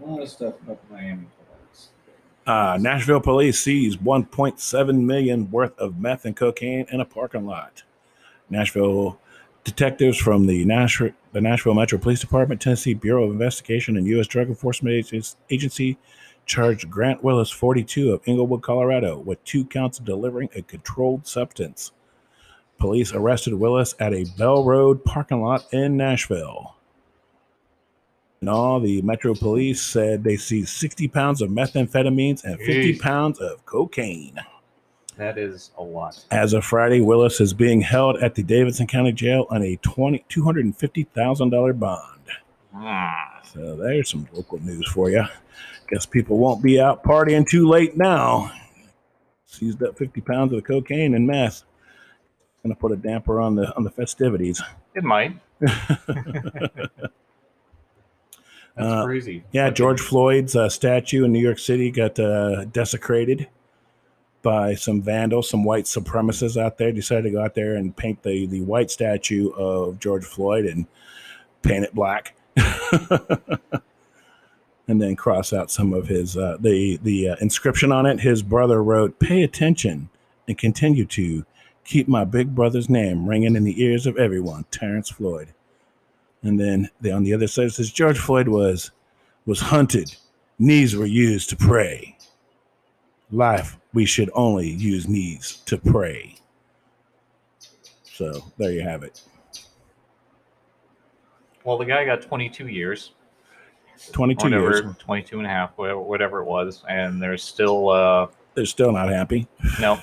A lot of stuff about Miami police. Uh, Nashville police seize 1.7 million worth of meth and cocaine in a parking lot. Nashville detectives from the Nashville, the Nashville Metro Police Department, Tennessee Bureau of Investigation, and U.S. Drug Enforcement Agency charged Grant Willis, 42, of Englewood, Colorado, with two counts of delivering a controlled substance. Police arrested Willis at a Bell Road parking lot in Nashville. And all the Metro Police said they seized 60 pounds of methamphetamines and 50 Jeez. pounds of cocaine. That is a lot. As of Friday, Willis is being held at the Davidson County Jail on a 20, $250,000 bond. Ah, So there's some local news for you. Guess people won't be out partying too late now. Seized up 50 pounds of cocaine and meth. Gonna put a damper on the on the festivities. it might. That's Uh, crazy. Yeah, George Floyd's uh, statue in New York City got uh, desecrated by some vandals, some white supremacists out there. Decided to go out there and paint the the white statue of George Floyd and paint it black, and then cross out some of his uh, the the uh, inscription on it. His brother wrote, "Pay attention and continue to keep my big brother's name ringing in the ears of everyone." Terrence Floyd. And then the, on the other side it says George Floyd was was hunted. Knees were used to pray. Life, we should only use knees to pray. So there you have it. Well, the guy got 22 years. 22 whatever, years. 22 and a half, whatever, whatever it was. And they're still, uh, They're still not happy. no,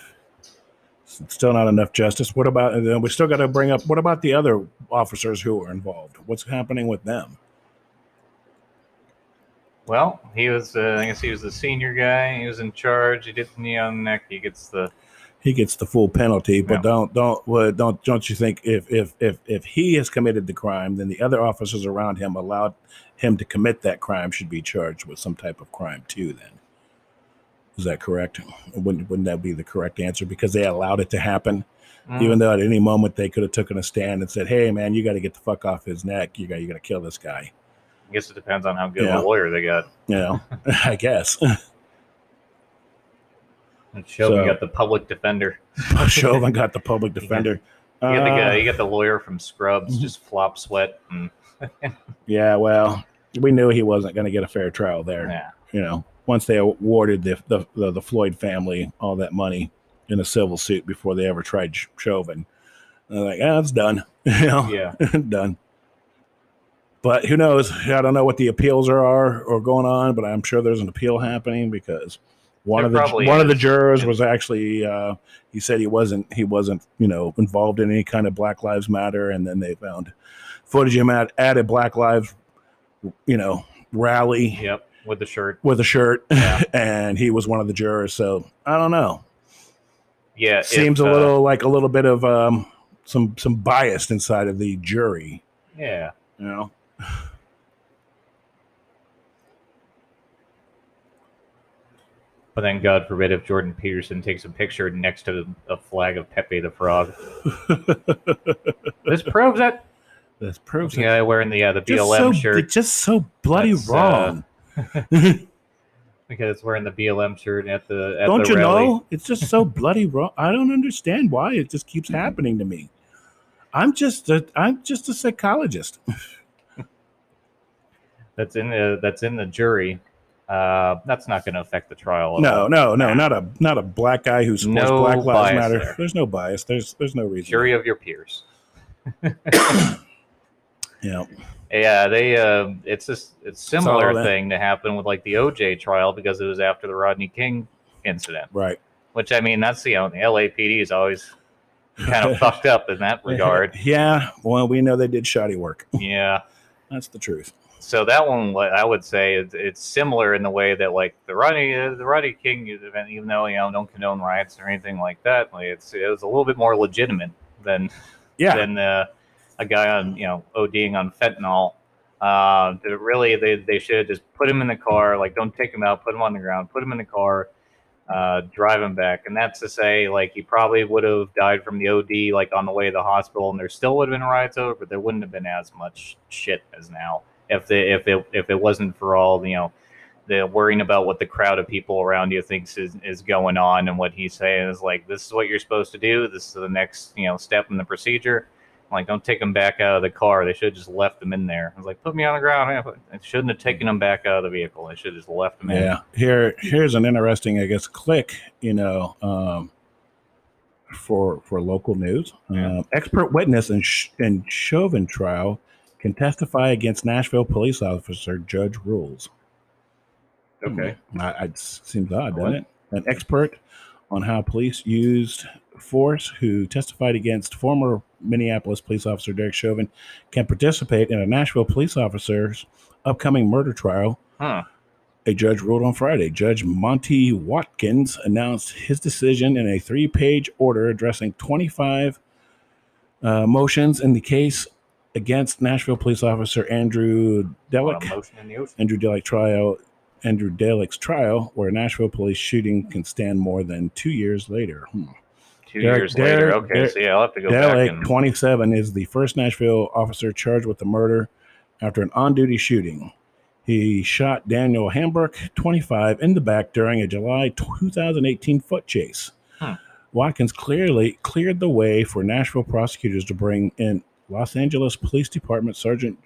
Still not enough justice. What about, and then we still got to bring up, what about the other officers who were involved? What's happening with them? well, he was, uh, I guess he was the senior guy. He was in charge. He did the knee on the neck. He gets the, He gets the full penalty, but Yeah. don't, don't, well, don't, don't you think if, if, if, if he has committed the crime, then the other officers around him allowed him to commit that crime should be charged with some type of crime too, then? Is that correct? Wouldn't, wouldn't that be the correct answer? Because they allowed it to happen, Mm, even though at any moment they could have taken a stand and said, "Hey, man, you got to get the fuck off his neck. You got, you got to kill this guy." I guess it depends on how good Yeah. a lawyer they got. You know, I guess. And Chauvin So- got the public defender. Chauvin got the public defender. You got the guy, Uh, you got the lawyer from Scrubs, Mhm. just flop sweat. And, yeah, well, we knew he wasn't going to get a fair trial there. yeah. You know, once they awarded the, the the the Floyd family all that money in a civil suit before they ever tried Ch- Chauvin, they're like, "Ah, it's done." you know, Yeah. done. But who knows? I don't know what the appeals are, are or going on, but I'm sure there's an appeal happening because one There of the one of the jurors was actually uh, he said he wasn't he wasn't you know involved in any kind of Black Lives Matter, and then they found footage of him at, at a Black Lives you know rally Yep. With the shirt. with a shirt, Yeah. and he was one of the jurors. So I don't know. Yeah. Seems if, a uh, little like a little bit of um, some some bias inside of the jury. yeah. You know. But then, God forbid, if Jordan Peterson takes a picture next to a flag of Pepe the Frog. this proves it. This proves yeah, it. guy wearing the uh, the BLM so, shirt It's just so bloody That's, uh, because it's wearing the BLM shirt at the at don't the you rally. know? It's just so bloody wrong. I don't understand why it just keeps happening to me. I'm just a I'm just a psychologist. That's in the that's in the jury. Uh, that's not going to affect the trial. No, all. no, no, not a not a black guy who supports No Black Lives Matter. there. There's no bias. There's there's no reason. jury of your peers. Yeah. Yeah, they. Uh, it's just it's similar that- thing to happen with like the OJ trial because it was after the Rodney King incident. Right. Which I mean, that's you know the LAPD is always kind of fucked up in that regard. Yeah. Well, we know they did shoddy work. Yeah. That's the truth. So that one, I would say, it's, it's similar in the way that like the Rodney uh, the Rodney King event, even though you know don't condone riots or anything like that, like it's it was a little bit more legitimate than Yeah. than uh, a guy on you know ODing on fentanyl. Uh, really, they, they should have just put him in the car. Like, don't take him out. Put him on the ground. Put him in the car. Uh, drive him back. And that's to say, like, he probably would have died from the OD, like on the way to the hospital, and there still would have been riots over, but there wouldn't have been as much shit as now. if the if it if it wasn't for all you know the worrying about what the crowd of people around you thinks is, is going on and what he's saying is like this is what you're supposed to do this is the next you know step in the procedure I'm like don't take them back out of the car they should have just left them in there i was like put me on the ground Yeah, I shouldn't have taken them back out of the vehicle they should have just left them in Yeah. Here, here's an interesting, I guess, click. You know, um, for for local news, Yeah. um, expert witness in Sh- in Chauvin trial can testify against Nashville police officer. Judge rules. okay Hmm. I, it seems odd, doesn't it? An expert on how police used force who testified against former Minneapolis police officer Derek Chauvin can participate in a Nashville police officer's upcoming murder trial huh a judge ruled on Friday. Judge Monte Watkins announced his decision in a three page order addressing 25 uh, motions in the case against Nashville police officer Andrew Lot Delick. motion in the ocean Andrew Delick trial. Andrew Delick's trial, where Nashville police shooting can stand more than two years later. Hmm. Two Derek- years later okay Derek- so yeah i'll have to go back Delick, and 27, is the first Nashville officer charged with the murder after an on duty shooting. He shot Daniel Hambrick, 25, in the back during a July 2018 foot chase. Hmm. Watkins clearly cleared the way for Nashville prosecutors to bring in Los Angeles Police Department Sergeant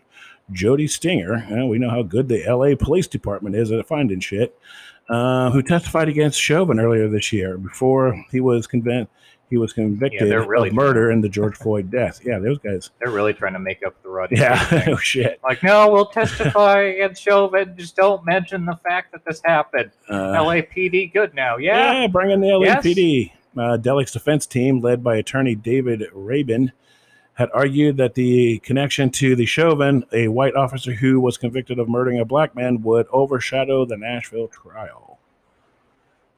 Jody Stiger. and we know how good the LA Police Department is at finding shit. Uh, who testified against Chauvin earlier this year before he was convinced he was convicted they're really of murder in the George Floyd death. Yeah, those guys. they're really trying to make up the Rodney Yeah, oh shit. Like, no, we'll testify against Chauvin. Just don't mention the fact that this happened. Uh, LAPD good now. Yeah. yeah, bring in the Yes. LAPD. Uh, Delick's defense team, led by attorney David Raybin, had argued that the connection to the Chauvin, a white officer who was convicted of murdering a black man, would overshadow the Nashville trial.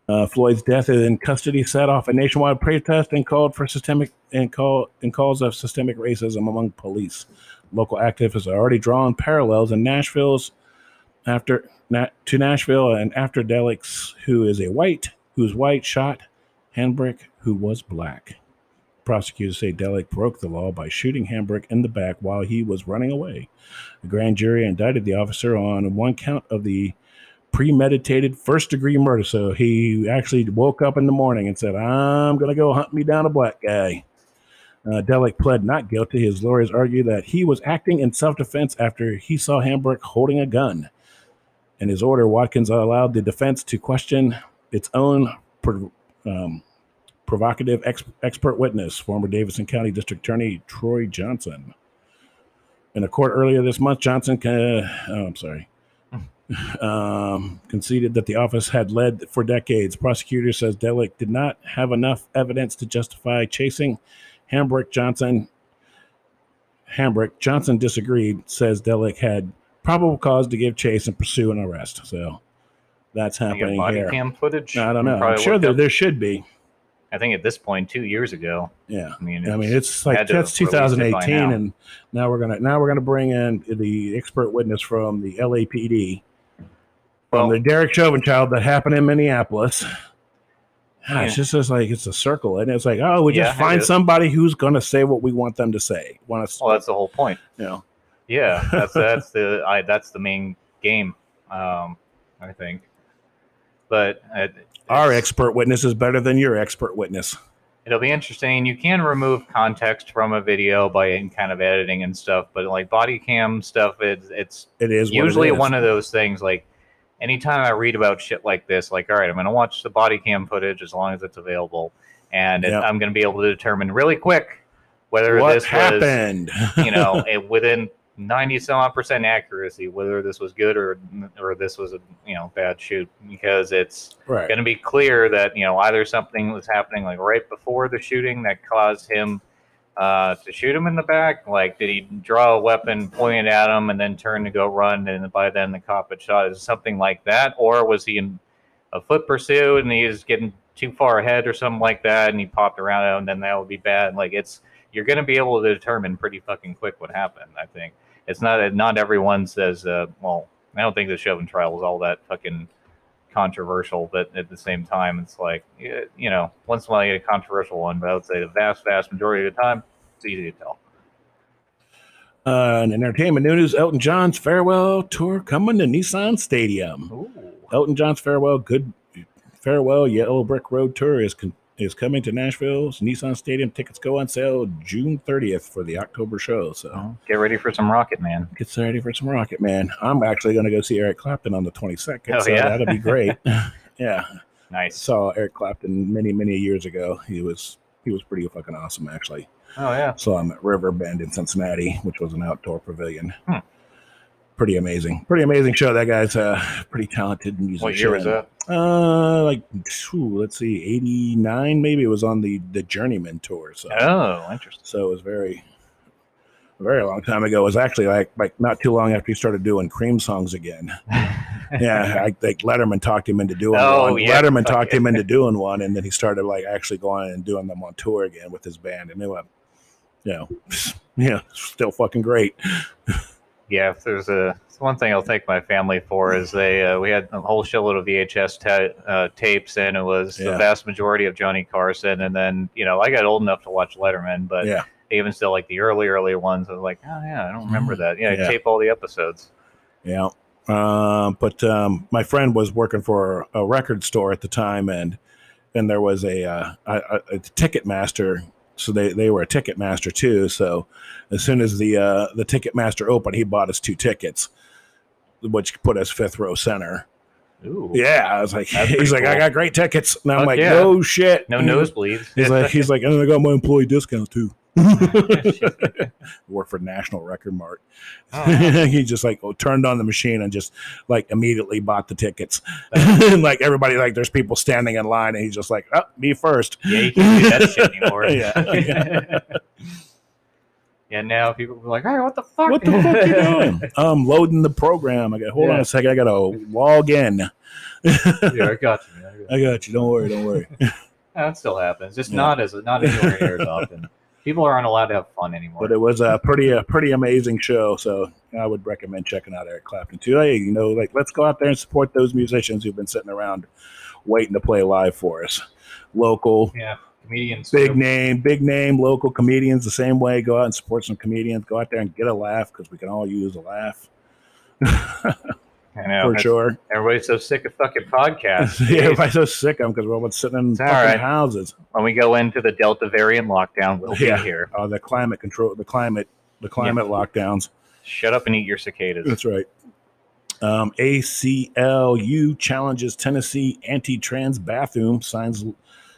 Uh, Floyd's death in custody set off a nationwide protest and called for systemic and call and calls of systemic racism among police. Local activists are already drawn parallels in Nashville's after to Nashville and after Delix, who is a white, who's white, shot Hambrick, who was black. Prosecutors say Delick broke the law by shooting Hambrick in the back while he was running away. The grand jury indicted the officer on one count of the premeditated first degree murder. So he actually woke up in the morning and said, I'm going to go hunt me down a black guy. Uh, Delick pled not guilty. His lawyers argued that he was acting in self defense after he saw Hambrick holding a gun. In his order, Watkins allowed the defense to question its own um, provocative ex- expert witness, former Davidson County District Attorney Torry Johnson. In a court earlier this month, Johnson, uh, oh, I'm sorry, um, conceded that the office had led for decades. Prosecutor says Delick did not have enough evidence to justify chasing Hambrick Johnson. Hambrick Johnson disagreed, says Delick had probable cause to give chase and pursue an arrest. So that's happening body here. cam footage. I don't know. I'm sure up- there should be. I think at this point, two years ago. Yeah. I mean, I mean, it's like that's have released it by 2018, now. and now we're gonna now we're gonna bring in the expert witness from the LAPD from Well- the Derek Chauvin child that happened in Minneapolis. Ah, It's just like it's a circle, and it's like oh, we just it find somebody who's gonna say what we want them to say. Want us, well, that's the whole point. you know? Yeah, that's that's the I that's the main game. Um, I think. But it, Our expert witness is better than your expert witness. it'll be interesting. You can remove context from a video by kind of editing and stuff, but like body cam stuff, it's it's It is usually is. one of those things like anytime i read about shit like this like all right i'm going to watch the body cam footage as long as it's available and it- i'm going to be able to determine really quick whether what this happened. was you know it, within 90 some odd percent accuracy whether this was good or or this was a you know bad shoot because it's right? going to be clear that you know either something was happening like right before the shooting that caused him uh, to shoot him in the back. Like, did he draw a weapon, point it at him, and then turn to go run? And by then the cop had shot. Is something like that, or was he in a foot pursuit and he's getting too far ahead or something like that, and he popped around him, and then that would be bad. Like, it's you're going to be able to determine pretty fucking quick what happened. I think it's not not everyone says. Uh, well, I don't think the Chauvin trial was all that fucking controversial, but at the same time, it's like you know, once in a while you get a controversial one, but I would say the vast, vast majority of the time, it's easy to tell. Uh, and entertainment news: Elton John's farewell tour coming to Nissan Stadium. Ooh. Elton John's farewell good farewell Yellow Brick Road tour is con- is coming to Nashville's Nissan Stadium. Tickets go on sale June 30th for the October show. So get ready for some Rocket Man. get ready for some Rocket Man. I'm actually going to go see Eric Clapton on the 22nd. Oh, so yeah? that'll be great. yeah, Nice. saw Eric Clapton many many years ago. He was he was pretty fucking awesome actually. Oh yeah. Saw him at River Bend in Cincinnati, which was an outdoor pavilion. Hmm. Pretty amazing. Pretty amazing show. That guy's uh pretty talented musician. What year was that? Uh, like phew, let's see, eighty nine maybe. It was on the the Journeyman tour. So Oh, interesting. so it was very very long time ago. It was actually like like not too long after he started doing Cream songs again. Yeah, I think Letterman talked him into doing Oh, one. yeah. Letterman talked him into doing one, and then he started like actually going and doing them on tour again with his band, and they went, you know, yeah, still fucking great. Yeah, if there's a one thing I'll thank my family for is they uh, we had a whole shitload of VHS ta- uh, tapes and it was Yeah. the vast majority of Johnny Carson and then you know I got old enough to watch Letterman but Yeah. even still like the early early ones I was like oh yeah I don't remember that yeah, I Yeah. tape all the episodes Yeah. Um, but um, my friend was working for a record store at the time, and and there was a, uh, a, a, a ticket master. So they, they were a ticket master too. So as soon as the uh, the ticket master opened, he bought us two tickets, which put us fifth row center. Ooh Yeah, I was like, he's like, I got great tickets, and I'm Fuck like, yeah. no shit, no nosebleeds He's like, he's like, and I got my employee discount too. Work for National Record Mart. Oh, he just like oh, turned on the machine and just like immediately bought the tickets. and like everybody, like there's people standing in line, and he's just like, oh, me first. yeah you can't do that shit anymore Yeah, yeah. yeah now people are like hey what the fuck What the fuck you doing? I'm loading the program. I got hold on a second. I gotta log in. yeah I got you man. I got you. Don't worry. Don't worry. That still happens. Just Yeah. not as not anywhere near as often. People aren't allowed to have fun anymore. but it was a pretty a pretty amazing show. So I would recommend checking out Eric Clapton too. Hey, you know, like let's go out there and support those musicians who've been sitting around waiting to play live for us. Local, yeah, comedians. big name, big name, local comedians the same way. Go out and support some comedians. Go out there and get a laugh because we can all use a laugh I know. for sure. Everybody's so sick of fucking podcasts. yeah, everybody's so sick of them because we're all sitting in It's fucking right. houses. when we go into the Delta variant lockdown, we'll Yeah. be here. Uh, the climate control, the climate, the climate lockdowns. Shut up and eat your cicadas. That's right. Um, ACLU challenges Tennessee anti-trans bathroom signs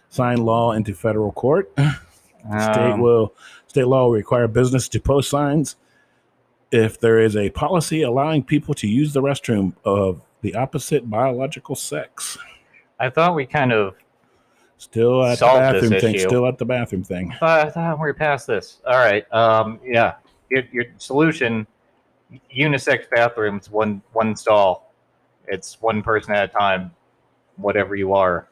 sign law into federal court. state Um, will state law will require business to post signs if there is a policy allowing people to use the restroom of the opposite biological sex. I thought we kind of. Still at the bathroom thing. issue. Still at the bathroom thing. I thought we were past this. All right. Um. Yeah. Your, your solution: unisex bathrooms, one one stall. It's one person at a time, whatever you are,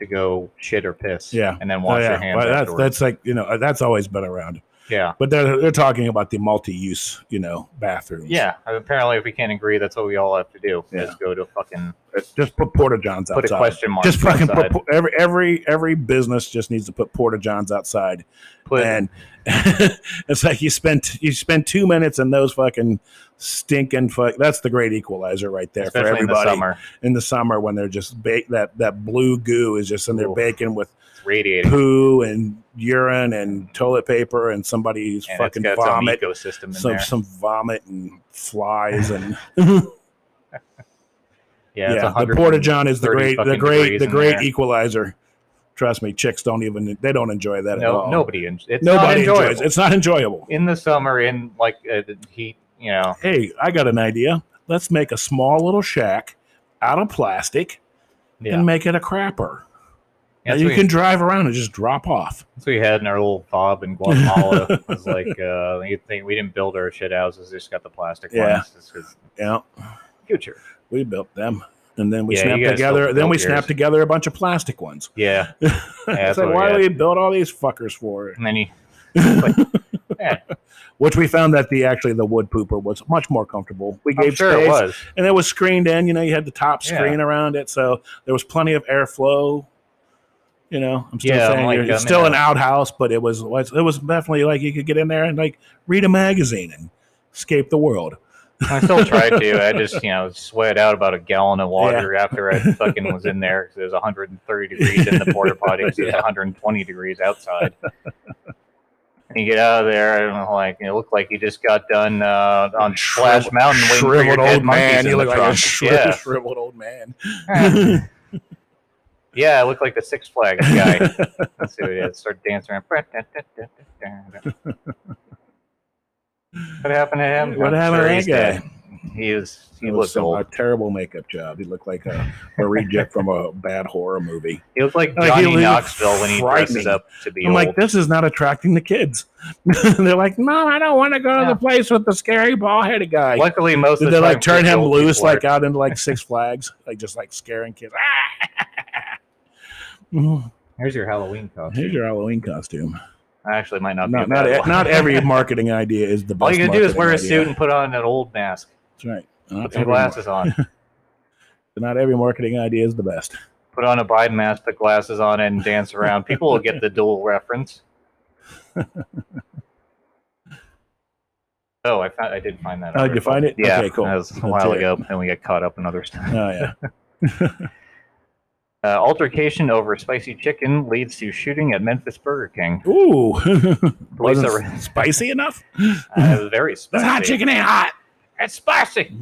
to go shit or piss. Yeah. And then Oh, wash yeah. your hands. Well, that's that's like you know that's always been around. Yeah. But they're they're talking about the multi-use you know bathrooms. Yeah. Apparently, if we can't agree, that's what we all have to do. Yeah. Just go to a fucking just put porta johns outside. put a question mark. just fucking outside. put every every every business just needs to put porta johns outside Put- and it's like you spent you spend two minutes in those fucking stinking fuck that's the great equalizer right there for in the summer. in the summer when they're just bake that that blue goo is just in there Oof. baking with radiating. poo and urine and toilet paper and somebody's and fucking vomit some ecosystem in some there. some vomit and flies and yeah, yeah, the porta john is the great, the great, the great equalizer. Trust me, chicks don't even they don't enjoy that at all. nobody. It's Nobody enjoys. It's not enjoyable. in the summer in like uh, the heat. You know, Hey, I got an idea. Let's make a small little shack out of plastic yeah. and make it a crapper. You can we, drive around and just drop off. that's what we had in our little fob in Guatemala. it was like uh, you think we didn't build our shit houses; just got the plastic Yeah. ones. Yeah, future. We built them, and then we Yeah, snapped together. Then we built snapped together a bunch of plastic ones. Yeah, it's that's like, why do we build all these fuckers for? and then you yeah, Which we found that the actually the wood pooper was much more comfortable. We gave sure space, it was. and it was screened in. You know, you had the top Yeah. screen around it, so there was plenty of airflow. You know, I'm still Yeah, saying like, it's still an outhouse, but it was- it was definitely like you could get in there and like read a magazine and escape the world. I still tried to. I just, you know, sweat out about a gallon of water after I fucking was in there because it was 130 degrees in the porta potty because it was 120 degrees outside. And you get out of there, and like it looked like you just got done uh, on Splash Mountain waiting for your shriveled old man. You look like a yeah, shriveled old man. yeah, I look like the Six Flags guy. Let's see what he has. Start dancing around. What happened to him? What I'm happened sure to that guy? He was. He was looked some- old. a terrible makeup job. He looked like a, a reject from a bad horror movie. He looked like Like, Johnny looked Knoxville when he dresses up to be I'm old. like, this is not attracting the kids. They're like, Mom, I don't want to go to the place with the scary ball headed guy. Luckily, most Did of they like turn him loose, like out into like Six Flags, like just like scaring kids? Here's your Halloween costume. Here's your Halloween costume. Actually, might not, Not be a not, e- not every marketing idea is the best. All you gotta do is wear a idea. suit and put on an old mask. That's right. Not Put some every, mar- glasses on. not every marketing idea is the best. put on a Biden mask, put glasses on, and dance around. People will get the dual reference. Oh, I found, I did find that. Oh, did you find it? Yeah, Okay, cool. That was a That's while it. ago, and we got caught up in other stuff. Oh yeah. Uh, altercation over spicy chicken leads to shooting at Memphis Burger King. Ooh, wasn't are- spicy enough. Uh, very This spicy. hot chicken ain't hot. It's spicy.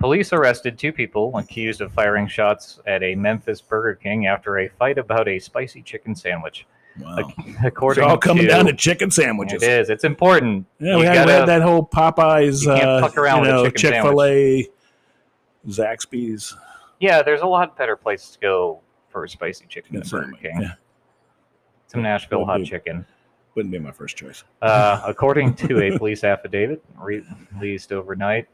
Police arrested two people accused of firing shots at a Memphis Burger King after a fight about a spicy chicken sandwich. Wow. It's According all coming to, down to chicken sandwiches. It is. It's important. Yeah, You we had, gotta- had that whole Popeyes, you can't uh, fuck around you know, chicken Chick Fil A, Zaxby's. Yeah, there's a lot better places to go for a spicy chicken than Burger sandwich. King. Yeah, Some Nashville hot chicken. wouldn't be my first choice. Uh, according to a police affidavit released overnight,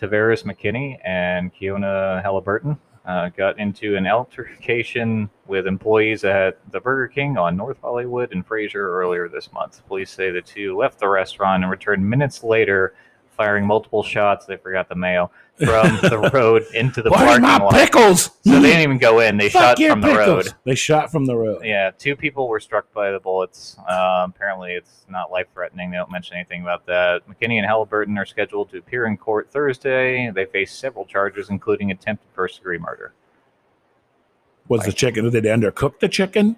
Tavares McKinney and Keona Halliburton uh, got into an altercation with employees at the Burger King on North Hollywood and Frayser earlier this month. Police say the two left the restaurant and returned minutes later, firing multiple shots. They forgot the mayo from the road into the Where's parking my lot. pickles? So they didn't even go in; they Fuck shot your from the pickles. road. They shot from the road. Yeah, two people were struck by the bullets. Um, apparently, it's not life threatening. They don't mention anything about that. McKinney and Halliburton are scheduled to appear in court Thursday. They face several charges, including attempted first degree murder. Was the chicken? Did they undercook the chicken?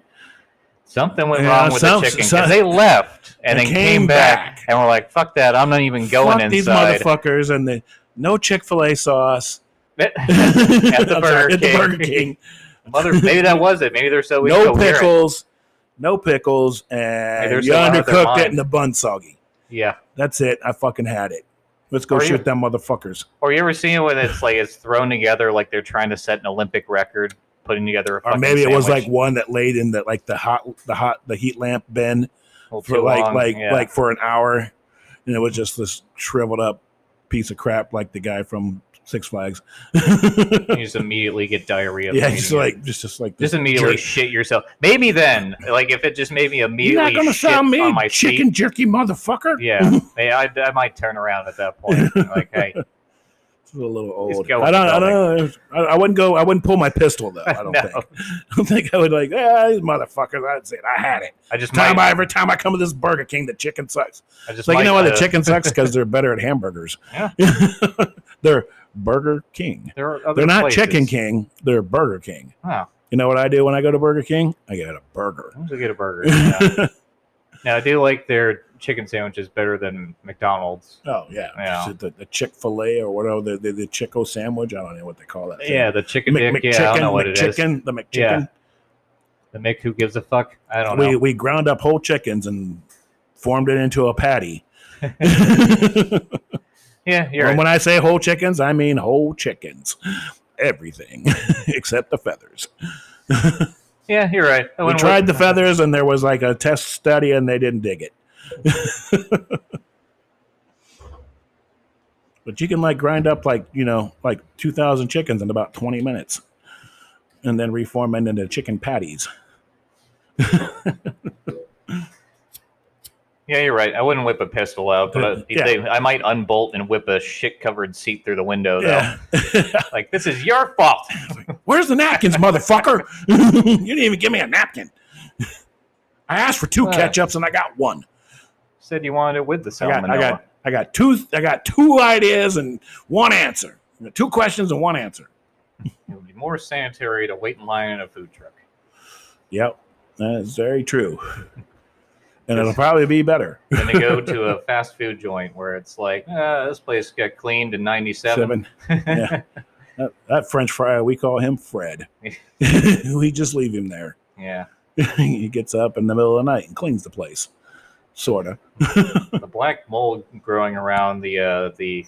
Something went Yeah, wrong with some- the chicken some- they left and They then came came back, back. and were like, "Fuck that! I'm not even going Fuck these inside." motherfuckers and the no Chick Fil A sauce at the Burger at the King. Burger King. Mother, maybe that was it. Maybe they're so no pickles, no pickles, and you undercooked it and the bun soggy. Yeah. That's it. I fucking had it. Let's go Or shoot you- them motherfuckers. Or you ever seen it when it's like it's thrown together like they're trying to set an Olympic record, putting together a Or maybe it was like one that laid in the like the hot the hot the heat lamp bin for like long. like Yeah. like for an hour, and it was just this shriveled up piece of crap like the guy from Six Flags. you just immediately get diarrhea. yeah, just it. like just just like just immediately jerk. shit yourself. Maybe then, like if it just made me You're immediately not gonna shit sell me on my chicken seat. jerky, motherfucker. Yeah, hey, I, I might turn around at that point. Like, hey, a little old. I don't. I don't know. I, I wouldn't go. I wouldn't pull my pistol though. I don't No. think. I don't think I would like. Ah, these motherfuckers. That's it. I had it. I just Time might. I, every time I come to this Burger King, the chicken sucks. I just like you know why the uh, chicken sucks because they're better at hamburgers. Yeah. they're Burger King. There They're not places. Chicken King. They're Burger King. Oh, You know what I do when I go to Burger King? I get a burger. I'm get a burger. Yeah. now I do like their chicken sandwiches better than McDonald's. oh yeah, The, the Chick Fil A or whatever the, the the Chico sandwich. I don't know what they call that. thing. Yeah, the chicken Mc, dick. Yeah, I don't know what it is. The McChicken. Yeah. The Mick who gives a fuck? I don't we know. we ground up whole chickens and formed it into a patty. yeah, you're right. and right. when I say whole chickens, I mean whole chickens, everything except the feathers. Yeah, you're right. We tried the feathers, and there was like a test study, and they didn't dig it. but you can like grind up like you know like two thousand chickens in about twenty minutes, and then reform it into chicken patties. Yeah, you're right. I wouldn't whip a pistol out, but Uh, yeah. they, I might unbolt and whip a shit-covered seat through the window. Though, Yeah. like this is your fault. Where's the napkins, motherfucker? you didn't even give me a napkin. I asked for two Uh, ketchups and I got one. Said you wanted it with the I got, salmonella. I got I got two. I got two ideas and one answer. Two questions and one answer. It would be more sanitary to wait in line in a food truck. Yep, that's very true. And it'll probably be better. than to go to a fast food joint where it's like, uh, this place got cleaned in '97. Seven. Yeah. That, that French fry, we call him Fred. we just leave him there. yeah. he gets up in the middle of the night and cleans the place, sorta. the black mold growing around the uh, the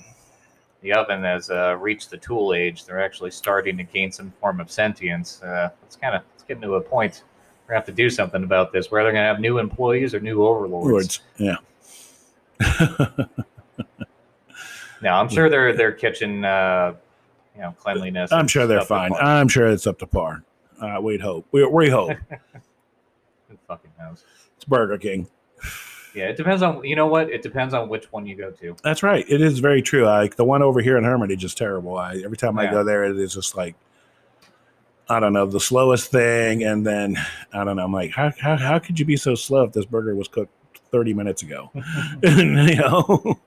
the oven has uh, reached the tool age. They're actually starting to gain some form of sentience. Uh, it's kind of it's getting to a point. We're gonna have to do something about this. Where they're gonna have new employees or new overlords. Words, yeah. No, I'm sure their their kitchen, uh, you know, cleanliness. I'm sure they're fine. fine. I'm sure it's up to par. Uh, we'd hope. We, we hope. Who fucking knows? It's Burger King. Yeah, it depends on you know what. It depends on which one you go to. That's right. It is very true. Like the one over here in Hermitage is terrible. I every time I go there, it is just like I don't know the slowest thing. And then I don't know. I'm like, how how, how could you be so slow if this burger was cooked 30 minutes ago? you know,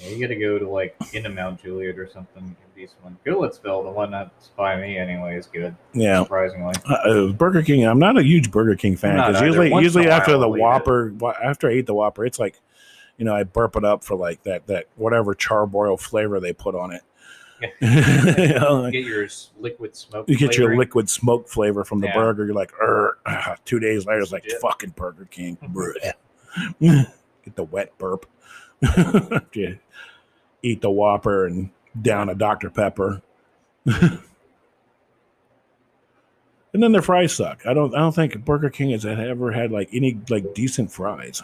Yeah, you got to go to like into Mount Juliet or something. Decent one. Goodlettsville, the one that's by me anyway, is good. yeah. Surprisingly. Uh, Burger King. I'm not a huge Burger King fan because usually, Once usually after while the I'll it. Whopper, after I eat the Whopper, it's like, you know, I burp it up for like that that whatever charbroil flavor they put on it. You know, like, Get your liquid smoke. you get your liquid smoke flavor from the Yeah. burger. You're like, er, ah, two days later, it's like Legit. fucking Burger King. Get the wet burp. You eat the Whopper and down a Dr Pepper. and then their fries suck. I don't. I don't think Burger King has ever had like any like decent fries.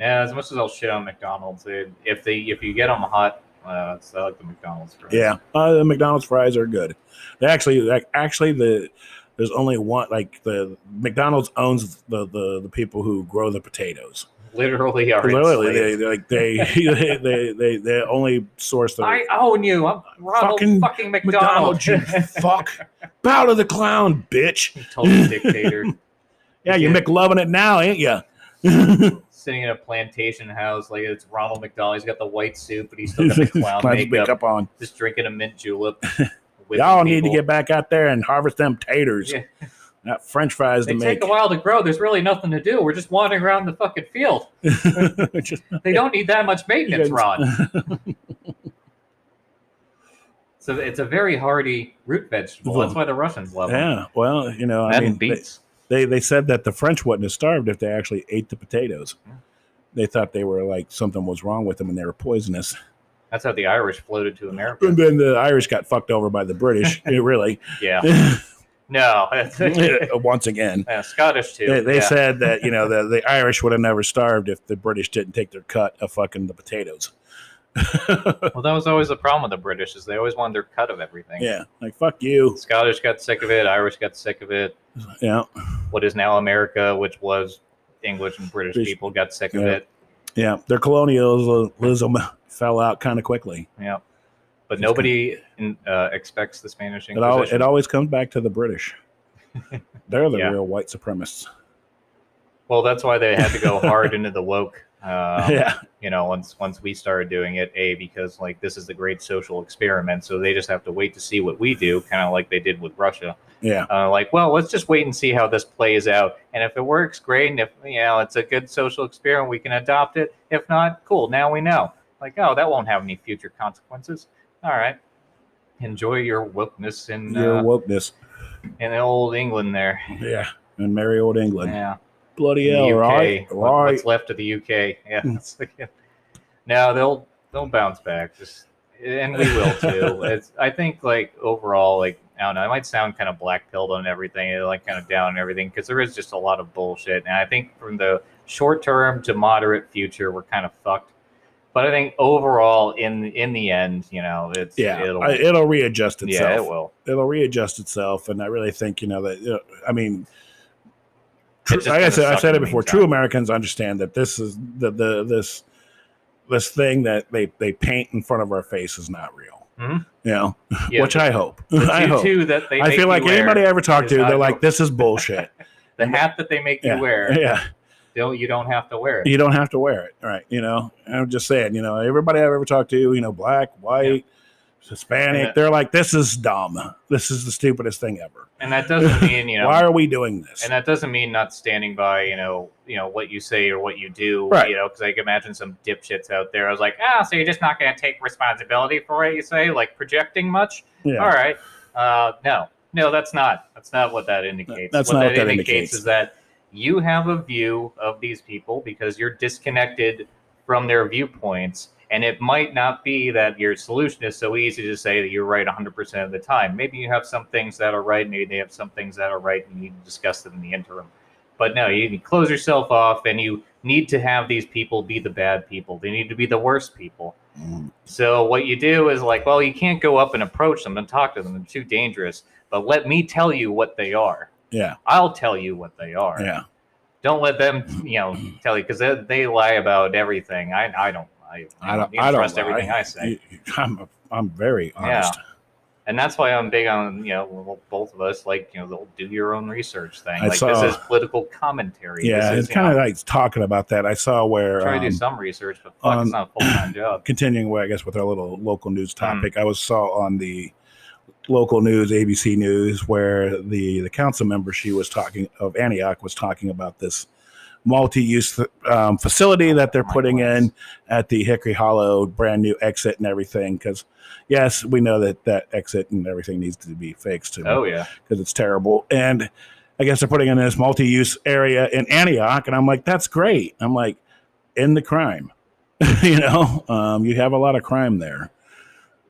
Yeah, as much as I'll shit on McDonald's, they, if they if you get them hot, uh, I like the McDonald's fries. Yeah, uh, the McDonald's fries are good. They actually, like, actually, the there's only one. Like the McDonald's owns the the, the people who grow the potatoes. Literally are. Literally, enslaved. they like they they, they they they only source the I own you. I'm Ronald Fucking fucking, McDonald. McDonald's. You fuck, bow to the clown, bitch. Total dictator. Yeah, you're Yeah. McLovin it now, ain't you? Sitting in a plantation house like it's Ronald McDonald. He's got the white suit, but he's still got the clown Clown's makeup. makeup on. Just drinking a mint julep. Y'all need to get back out there and harvest them taters. Yeah. Not French fries to make. They to take make. a while to grow. There's really nothing to do. We're just wandering around the fucking field. Just- They don't need that much maintenance, Yeah. Ron. So it's a very hardy root vegetable. That's why the Russians love them. yeah, well, you know, I mean, and they- beets. They they said that the French wouldn't have starved if they actually ate the potatoes. Yeah. They thought they were like something was wrong with them and they were poisonous. That's how the Irish floated to America. And then the Irish got fucked over by the British. really, Yeah. No. Uh, once again, yeah, Scottish too. they, they yeah. said that you know the, the Irish would have never starved if the British didn't take their cut of fucking the potatoes. Well, that was always the problem with the British is they always wanted their cut of everything. yeah, like fuck you. Scottish got sick of it. Irish got sick of it. Yeah, What is now America, which was English and British British- people, got sick of it. yeah. Their colonialism fell out kind of quickly. Yeah. But nobody in, uh, expects the Spanish It, al- it always comes back to the British. They're the Yeah. real white supremacists. well, that's why they had to go hard into the woke. Um, yeah, you know once once we started doing it a because like this is the great social experiment so they just have to wait to see what we do kind of like they did with russia yeah. uh, like well let's just wait and see how this plays out and if it works great and if you know it's a good social experiment we can adopt it if not cool now we know like oh that won't have any future consequences all right enjoy your wokeness in Your uh, wokeness. in old england there Yeah, in merry old England. yeah Bloody hell, the right? What- Right. what's left of the UK. Yeah, like, no, they'll they'll bounce back. Just and we will too. It's I think like overall, like I don't know, it might sound kind of black pilled on everything, and like kind of down on everything because there is just a lot of bullshit. And I think from the short term to moderate future, we're kind of fucked. But I think overall, in in the end, you know, it's Yeah, it'll I- it'll readjust itself. yeah, it will. It'll readjust itself, and I really think you know that. You know, I mean, true, like I said, I've said it before. True Americans understand that this is the the this this thing that they they paint in front of our face is not real. Mhm. You know, Yeah, which the- I hope. I hope. that they I feel like anybody I ever talk to, they're like, "This is bullshit." the hat that they make yeah, you wear. yeah. Don't you don't have to wear it. you don't have to wear it, right? You know, I'm just saying, you know, everybody I've ever talked to, you know, black, white, Hispanic, Yeah. they're like, this is dumb. This is the stupidest thing ever. And that doesn't mean you know. Why are we doing this? and that doesn't mean not standing by you know you know what you say or what you do Right. you know because i can imagine some dipshits out there i was like ah so you're just not going to take responsibility for what you say like projecting much yeah. all right uh, no no that's not that's not what that indicates That's what not that what that indicates, indicates. is that you have a view of these people because you're disconnected from their viewpoints and it might not be that your solution is so easy to say that you're right 100% of the time maybe you have some things that are right maybe they have some things that are right and you need to discuss them in the interim but no you close yourself off and you need to have these people be the bad people they need to be the worst people Mm. so what you do is like, well, you can't go up and approach them and talk to them; they're too dangerous. But let me tell you what they are. Yeah. I'll tell you what they are. Yeah. Don't let them, you know, tell you because they, they lie about everything. I, I don't. I, I don't, I don't trust lie. everything I say, I'm, I'm very honest. Yeah. and that's why I'm big on you know both of us like you know the do your own research thing. I like saw- this is political commentary. Yeah. this It's kind of like talking about that. I saw where, try to do um, some research, but fuck, on- it's not a full time job. continuing, well, I guess, with our little local news Hmm. topic, I was saw on the local news, ABC News, where the the council member she was talking of Antioch was talking about this multi-use um, facility that they're putting in at the Hickory Hollow, brand new exit and everything. Because yes, we know that that exit and everything needs to be fixed because Oh yeah, because it's terrible. And I guess they're putting in this multi-use area in Antioch, and I'm like, that's great. I'm like, in the crime, you know, um, you have a lot of crime there.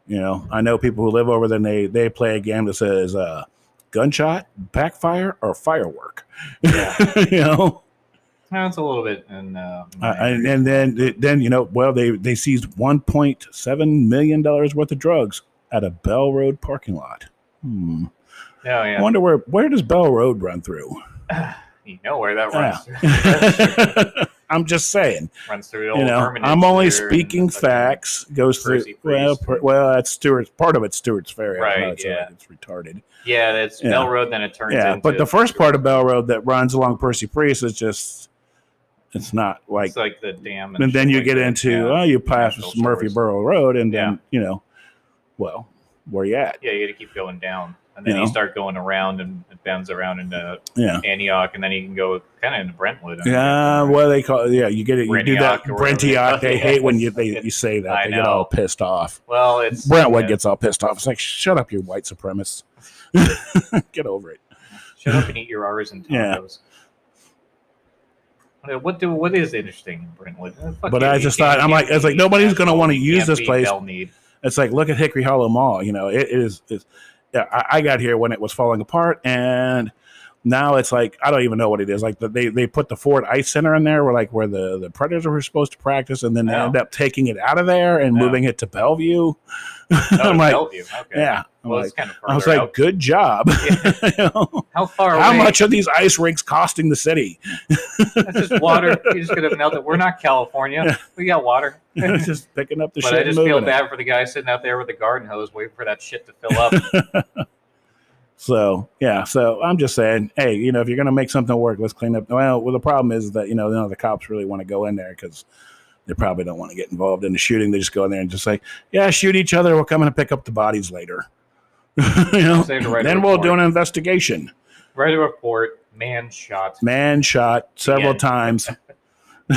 You know, I know people who live over there. And they they play a game that says uh, gunshot, backfire, or firework. Yeah. you know, that's a little bit. And uh, uh, and, and then then you know, well, they they seized 1.7 million dollars worth of drugs at a Bell Road parking lot. Hmm. oh yeah, I wonder where where does Bell Road run through? you know where that Yeah. I'm just saying, runs through you know, I'm only speaking facts. Goes through well, per, well, that's Stewart's part of it. Stewart's Ferry. Don't know, Right, it's, yeah. like it's retarded. Yeah, that's Yeah. Bell Road. Then it turns. Yeah, but the first part of Bell Road that runs along Percy Priest is just, it's not like. it's like the dam, And then you like get into yeah. oh, you pass Murfreesboro Road, and then Yeah. you know, well, where you at? Yeah, you got to keep going down, and then You know? start going around, and it bends around into Yeah. Antioch, and then you can go kind of into Brentwood. Yeah, what they call yeah, you get it. You do that Brentioch they Brentioch. call They it. hate when you they, you say that. I They get all pissed off. Well, it's Brentwood yeah, gets all pissed off. It's like, shut up, you white supremacist. Get over it. shut up and eat your R's and Yeah. tacos. What- What do what is interesting in Brentwood? Uh, fuck But I just thought, I'm like, it's like nobody's going to want to use this place. It's like, look at Hickory Hollow Mall. You know, it is. It's, yeah, I, I got here when it was falling apart, and now it's like I don't even know what it is. Like the, they they put the Ford Ice Center in there, where like where the the Predators were supposed to practice, and then they Oh. end up taking it out of there and Oh. moving it to Bellevue. Oh, I'm like, Bellevue. Okay. yeah. I'm Well, like, it's kind of I was like, out. good job. Yeah. You know? How far How away? much are these ice rinks costing the city? That's just water. You're just gonna melt it. We're not California. Yeah. We got water. just picking up the but shit I just feel moving it. bad for the guy sitting out there with the garden hose, waiting for that shit to fill up. So yeah, so I'm just saying, hey, you know, if you're gonna make something work, let's clean up. Well, well, the problem is that you know none of the cops really want to go in there because they probably don't want to get involved in the shooting. They just go in there and just say, yeah, shoot each other. We'll come and pick up the bodies later. you know, Say to write a then we'll do an investigation. Write a report. Man shot. Man shot several times.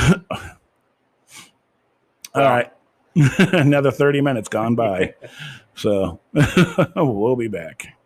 All right, another thirty minutes gone by. So we'll be back.